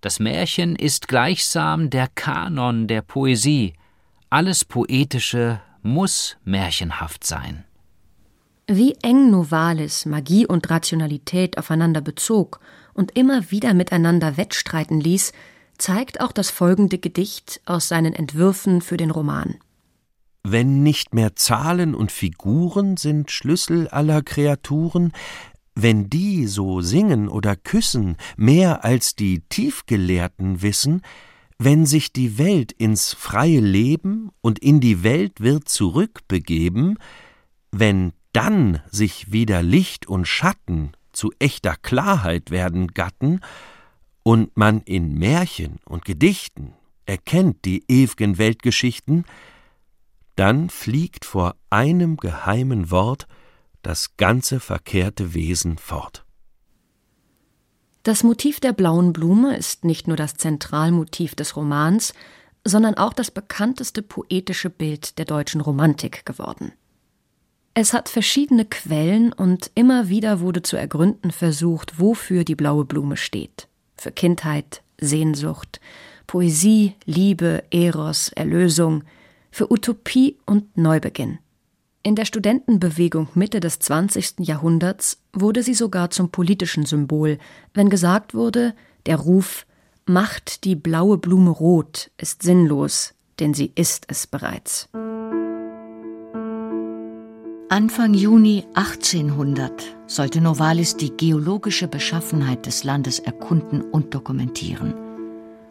Das Märchen ist gleichsam der Kanon der Poesie, alles Poetische muss märchenhaft sein. Wie eng Novalis Magie und Rationalität aufeinander bezog und immer wieder miteinander wettstreiten ließ, zeigt auch das folgende Gedicht aus seinen Entwürfen für den Roman. Wenn nicht mehr Zahlen und Figuren sind Schlüssel aller Kreaturen, wenn die so singen oder küssen mehr als die Tiefgelehrten wissen, wenn sich die Welt ins freie Leben und in die Welt wird zurückbegeben, wenn dann sich wieder Licht und Schatten zu echter Klarheit werden gatten, und man in Märchen und Gedichten erkennt die ew'gen Weltgeschichten, dann fliegt vor einem geheimen Wort das ganze verkehrte Wesen fort. Das Motiv der blauen Blume ist nicht nur das Zentralmotiv des Romans, sondern auch das bekannteste poetische Bild der deutschen Romantik geworden. Es hat verschiedene Quellen und immer wieder wurde zu ergründen versucht, wofür die blaue Blume steht. Für Kindheit, Sehnsucht, Poesie, Liebe, Eros, Erlösung, für Utopie und Neubeginn. In der Studentenbewegung Mitte des 20. Jahrhunderts wurde sie sogar zum politischen Symbol, wenn gesagt wurde, der Ruf Macht die blaue Blume rot ist sinnlos, denn sie ist es bereits. Anfang Juni 1800 sollte Novalis die geologische Beschaffenheit des Landes erkunden und dokumentieren.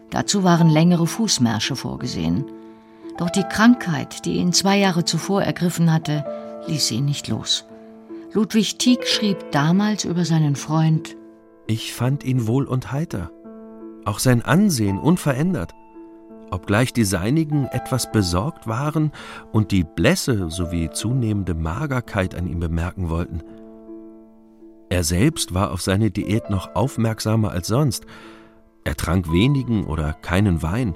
Dazu waren längere Fußmärsche vorgesehen. Doch die Krankheit, die ihn zwei Jahre zuvor ergriffen hatte, ließ ihn nicht los. Ludwig Tieck schrieb damals über seinen Freund Ich fand ihn wohl und heiter, auch sein Ansehen unverändert, obgleich die seinigen etwas besorgt waren und die Blässe sowie zunehmende Magerkeit an ihm bemerken wollten. Er selbst war auf seine Diät noch aufmerksamer als sonst. Er trank wenigen oder keinen Wein,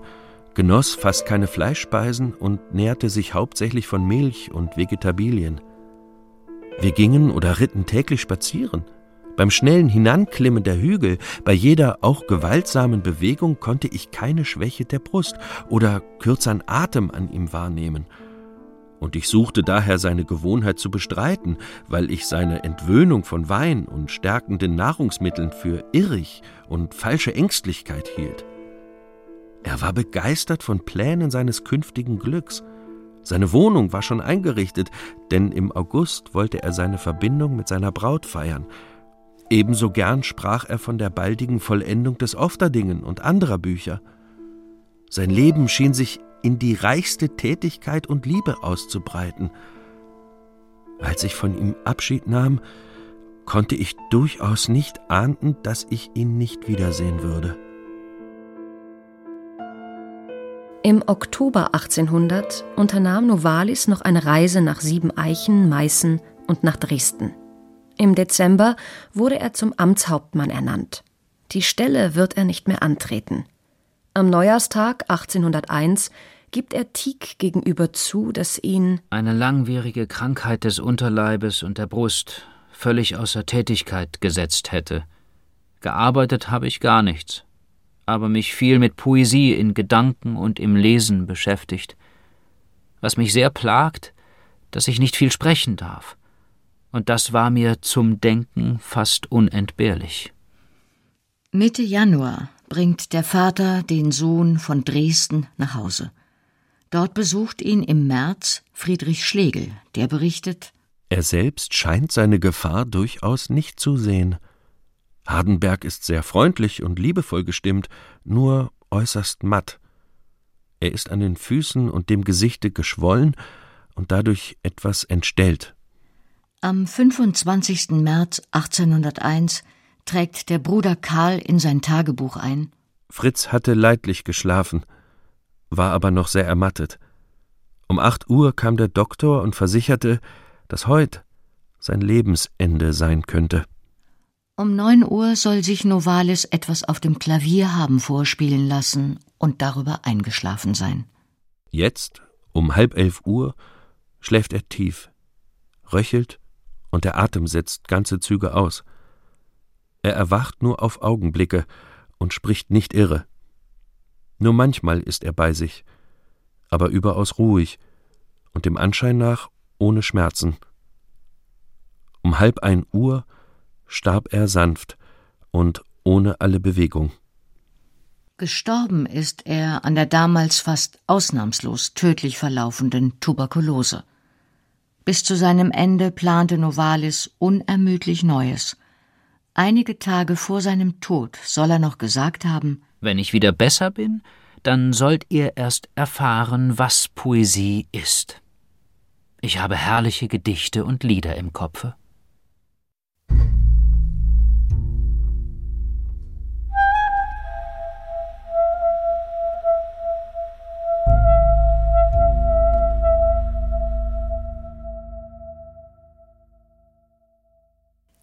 genoss fast keine Fleischspeisen und nährte sich hauptsächlich von Milch und Vegetabilien. Wir gingen oder ritten täglich spazieren. Beim schnellen Hinanklimmen der Hügel, bei jeder auch gewaltsamen Bewegung konnte ich keine Schwäche der Brust oder kürzeren Atem an ihm wahrnehmen. Und ich suchte daher seine Gewohnheit zu bestreiten, weil ich seine Entwöhnung von Wein und stärkenden Nahrungsmitteln für irrig und falsche Ängstlichkeit hielt. Er war begeistert von Plänen seines künftigen Glücks. Seine Wohnung war schon eingerichtet, denn im August wollte er seine Verbindung mit seiner Braut feiern. Ebenso gern sprach er von der baldigen Vollendung des Ofterdingen und anderer Bücher. Sein Leben schien sich in die reichste Tätigkeit und Liebe auszubreiten. Als ich von ihm Abschied nahm, konnte ich durchaus nicht ahnden, dass ich ihn nicht wiedersehen würde. Im Oktober 1800 unternahm Novalis noch eine Reise nach Siebeneichen, Meißen und nach Dresden. Im Dezember wurde er zum Amtshauptmann ernannt. Die Stelle wird er nicht mehr antreten. Am Neujahrstag 1801 gibt er Tieck gegenüber zu, dass ihn eine langwierige Krankheit des Unterleibes und der Brust völlig außer Tätigkeit gesetzt hätte. Gearbeitet habe ich gar nichts aber mich viel mit Poesie in Gedanken und im Lesen beschäftigt. Was mich sehr plagt, dass ich nicht viel sprechen darf. und das war mir zum Denken fast unentbehrlich. Mitte Januar bringt der Vater den Sohn von Dresden nach Hause. Dort besucht ihn im März Friedrich Schlegel, der berichtet Er selbst scheint seine Gefahr durchaus nicht zu sehen. Hardenberg ist sehr freundlich und liebevoll gestimmt, nur äußerst matt. Er ist an den Füßen und dem Gesichte geschwollen und dadurch etwas entstellt. Am 25. März 1801 trägt der Bruder Karl in sein Tagebuch ein. Fritz hatte leidlich geschlafen, war aber noch sehr ermattet. Um acht Uhr kam der Doktor und versicherte, dass heut sein Lebensende sein könnte. Um neun Uhr soll sich Novalis etwas auf dem Klavier haben vorspielen lassen und darüber eingeschlafen sein. Jetzt, um halb elf Uhr, schläft er tief, röchelt und der Atem setzt ganze Züge aus. Er erwacht nur auf Augenblicke und spricht nicht irre. Nur manchmal ist er bei sich, aber überaus ruhig und dem Anschein nach ohne Schmerzen. Um halb ein Uhr starb er sanft und ohne alle Bewegung. Gestorben ist er an der damals fast ausnahmslos tödlich verlaufenden Tuberkulose. Bis zu seinem Ende plante Novalis unermüdlich Neues. Einige Tage vor seinem Tod soll er noch gesagt haben Wenn ich wieder besser bin, dann sollt ihr erst erfahren, was Poesie ist. Ich habe herrliche Gedichte und Lieder im Kopfe.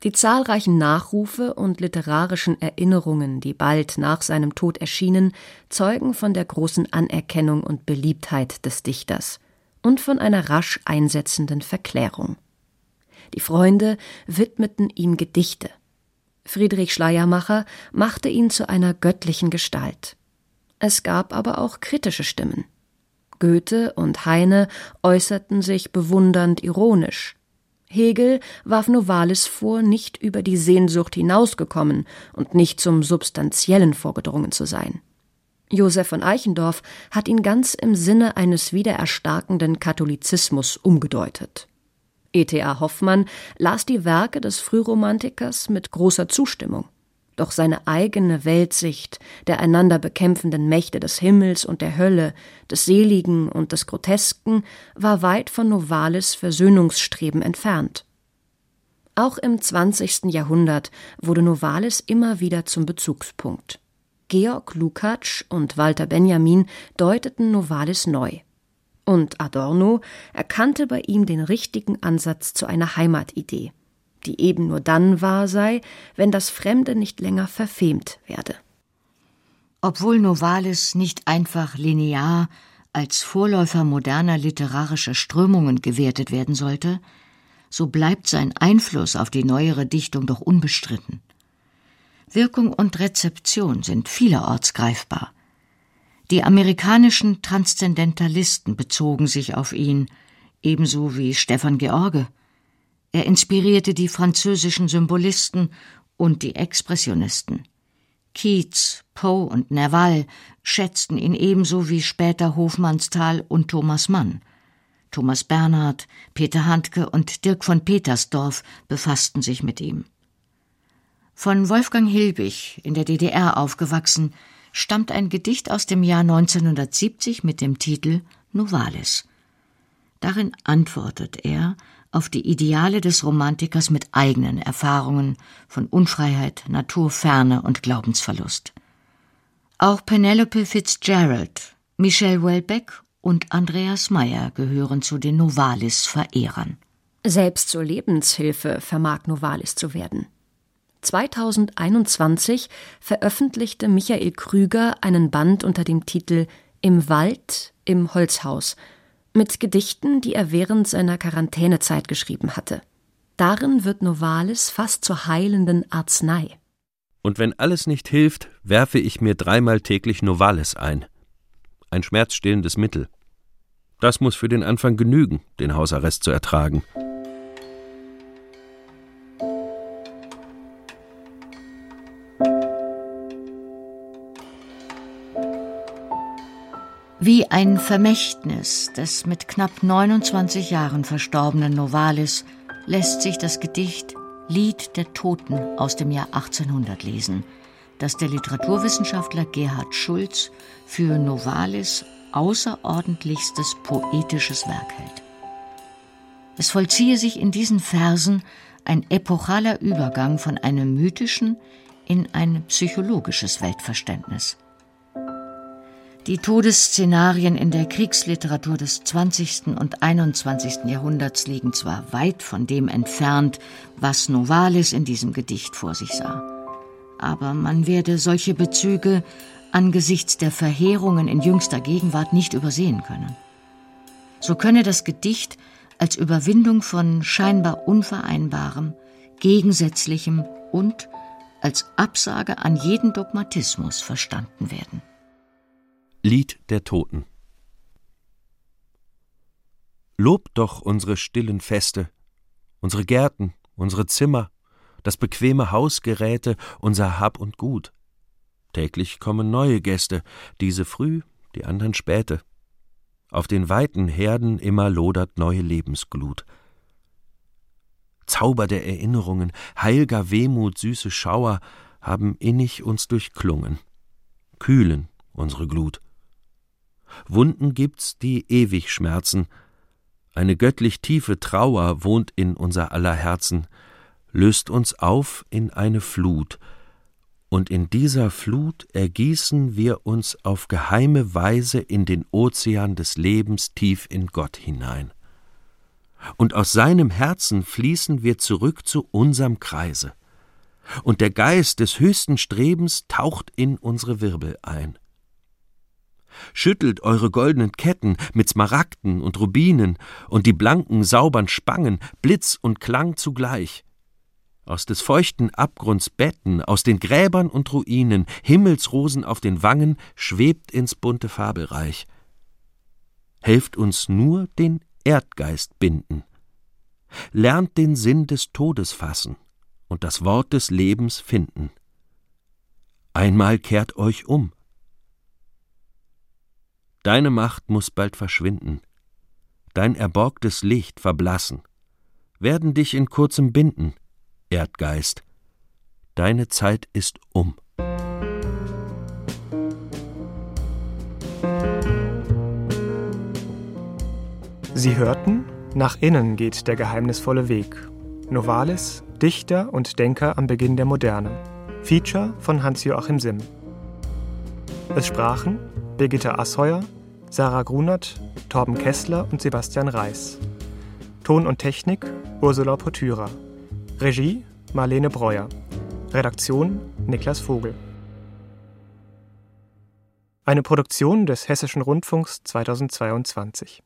Die zahlreichen Nachrufe und literarischen Erinnerungen, die bald nach seinem Tod erschienen, zeugen von der großen Anerkennung und Beliebtheit des Dichters und von einer rasch einsetzenden Verklärung. Die Freunde widmeten ihm Gedichte. Friedrich Schleiermacher machte ihn zu einer göttlichen Gestalt. Es gab aber auch kritische Stimmen. Goethe und Heine äußerten sich bewundernd ironisch, Hegel warf Novalis vor, nicht über die Sehnsucht hinausgekommen und nicht zum Substanziellen vorgedrungen zu sein. Josef von Eichendorff hat ihn ganz im Sinne eines wiedererstarkenden Katholizismus umgedeutet. E.T.A. Hoffmann las die Werke des Frühromantikers mit großer Zustimmung. Doch seine eigene Weltsicht der einander bekämpfenden Mächte des Himmels und der Hölle, des Seligen und des Grotesken war weit von Novalis Versöhnungsstreben entfernt. Auch im 20. Jahrhundert wurde Novalis immer wieder zum Bezugspunkt. Georg Lukács und Walter Benjamin deuteten Novalis neu. Und Adorno erkannte bei ihm den richtigen Ansatz zu einer Heimatidee die eben nur dann wahr sei, wenn das Fremde nicht länger verfemt werde. Obwohl Novalis nicht einfach linear als Vorläufer moderner literarischer Strömungen gewertet werden sollte, so bleibt sein Einfluss auf die neuere Dichtung doch unbestritten. Wirkung und Rezeption sind vielerorts greifbar. Die amerikanischen Transzendentalisten bezogen sich auf ihn, ebenso wie Stefan George. Er inspirierte die französischen Symbolisten und die Expressionisten. Keats, Poe und Nerval schätzten ihn ebenso wie später Hofmannsthal und Thomas Mann. Thomas Bernhard, Peter Handke und Dirk von Petersdorf befassten sich mit ihm. Von Wolfgang Hilbig, in der DDR aufgewachsen, stammt ein Gedicht aus dem Jahr 1970 mit dem Titel Novalis. Darin antwortet er auf die Ideale des Romantikers mit eigenen Erfahrungen von Unfreiheit, Naturferne und Glaubensverlust. Auch Penelope Fitzgerald, Michel Welbeck und Andreas Meyer gehören zu den Novalis-Verehrern. Selbst zur Lebenshilfe vermag Novalis zu werden. 2021 veröffentlichte Michael Krüger einen Band unter dem Titel Im Wald, im Holzhaus – mit Gedichten, die er während seiner Quarantänezeit geschrieben hatte. Darin wird Novalis fast zur heilenden Arznei. Und wenn alles nicht hilft, werfe ich mir dreimal täglich Novalis ein. Ein schmerzstillendes Mittel. Das muss für den Anfang genügen, den Hausarrest zu ertragen. Wie ein Vermächtnis des mit knapp 29 Jahren verstorbenen Novalis lässt sich das Gedicht Lied der Toten aus dem Jahr 1800 lesen, das der Literaturwissenschaftler Gerhard Schulz für Novalis außerordentlichstes poetisches Werk hält. Es vollziehe sich in diesen Versen ein epochaler Übergang von einem mythischen in ein psychologisches Weltverständnis. Die Todesszenarien in der Kriegsliteratur des 20. und 21. Jahrhunderts liegen zwar weit von dem entfernt, was Novalis in diesem Gedicht vor sich sah, aber man werde solche Bezüge angesichts der Verheerungen in jüngster Gegenwart nicht übersehen können. So könne das Gedicht als Überwindung von scheinbar Unvereinbarem, Gegensätzlichem und als Absage an jeden Dogmatismus verstanden werden. Lied der Toten Lob doch unsere stillen Feste, unsere Gärten, unsere Zimmer, das bequeme Hausgeräte, unser Hab und Gut. Täglich kommen neue Gäste, diese früh, die andern späte. Auf den weiten Herden immer lodert neue Lebensglut. Zauber der Erinnerungen, heilger Wehmut, süße Schauer haben innig uns durchklungen, kühlen unsere Glut. Wunden gibt's, die ewig schmerzen. Eine göttlich tiefe Trauer wohnt in unser aller Herzen, löst uns auf in eine Flut, und in dieser Flut ergießen wir uns auf geheime Weise in den Ozean des Lebens tief in Gott hinein. Und aus seinem Herzen fließen wir zurück zu unserem Kreise. Und der Geist des höchsten Strebens taucht in unsere Wirbel ein. Schüttelt eure goldenen Ketten mit Smaragden und Rubinen und die blanken, saubern Spangen, Blitz und Klang zugleich. Aus des feuchten Abgrunds Betten, aus den Gräbern und Ruinen, Himmelsrosen auf den Wangen, schwebt ins bunte Fabelreich. Helft uns nur den Erdgeist binden. Lernt den Sinn des Todes fassen und das Wort des Lebens finden. Einmal kehrt euch um, Deine Macht muss bald verschwinden, dein erborgtes Licht verblassen, werden dich in kurzem binden, Erdgeist. Deine Zeit ist um. Sie hörten Nach innen geht der geheimnisvolle Weg. Novalis, Dichter und Denker am Beginn der Moderne. Feature von Hans-Joachim Simm. Es sprachen Birgitta Asheuer, Sarah Grunert, Torben Kessler und Sebastian Reis. Ton und Technik Ursula Potüra. Regie Marlene Breuer. Redaktion Niklas Vogel. Eine Produktion des Hessischen Rundfunks 2022.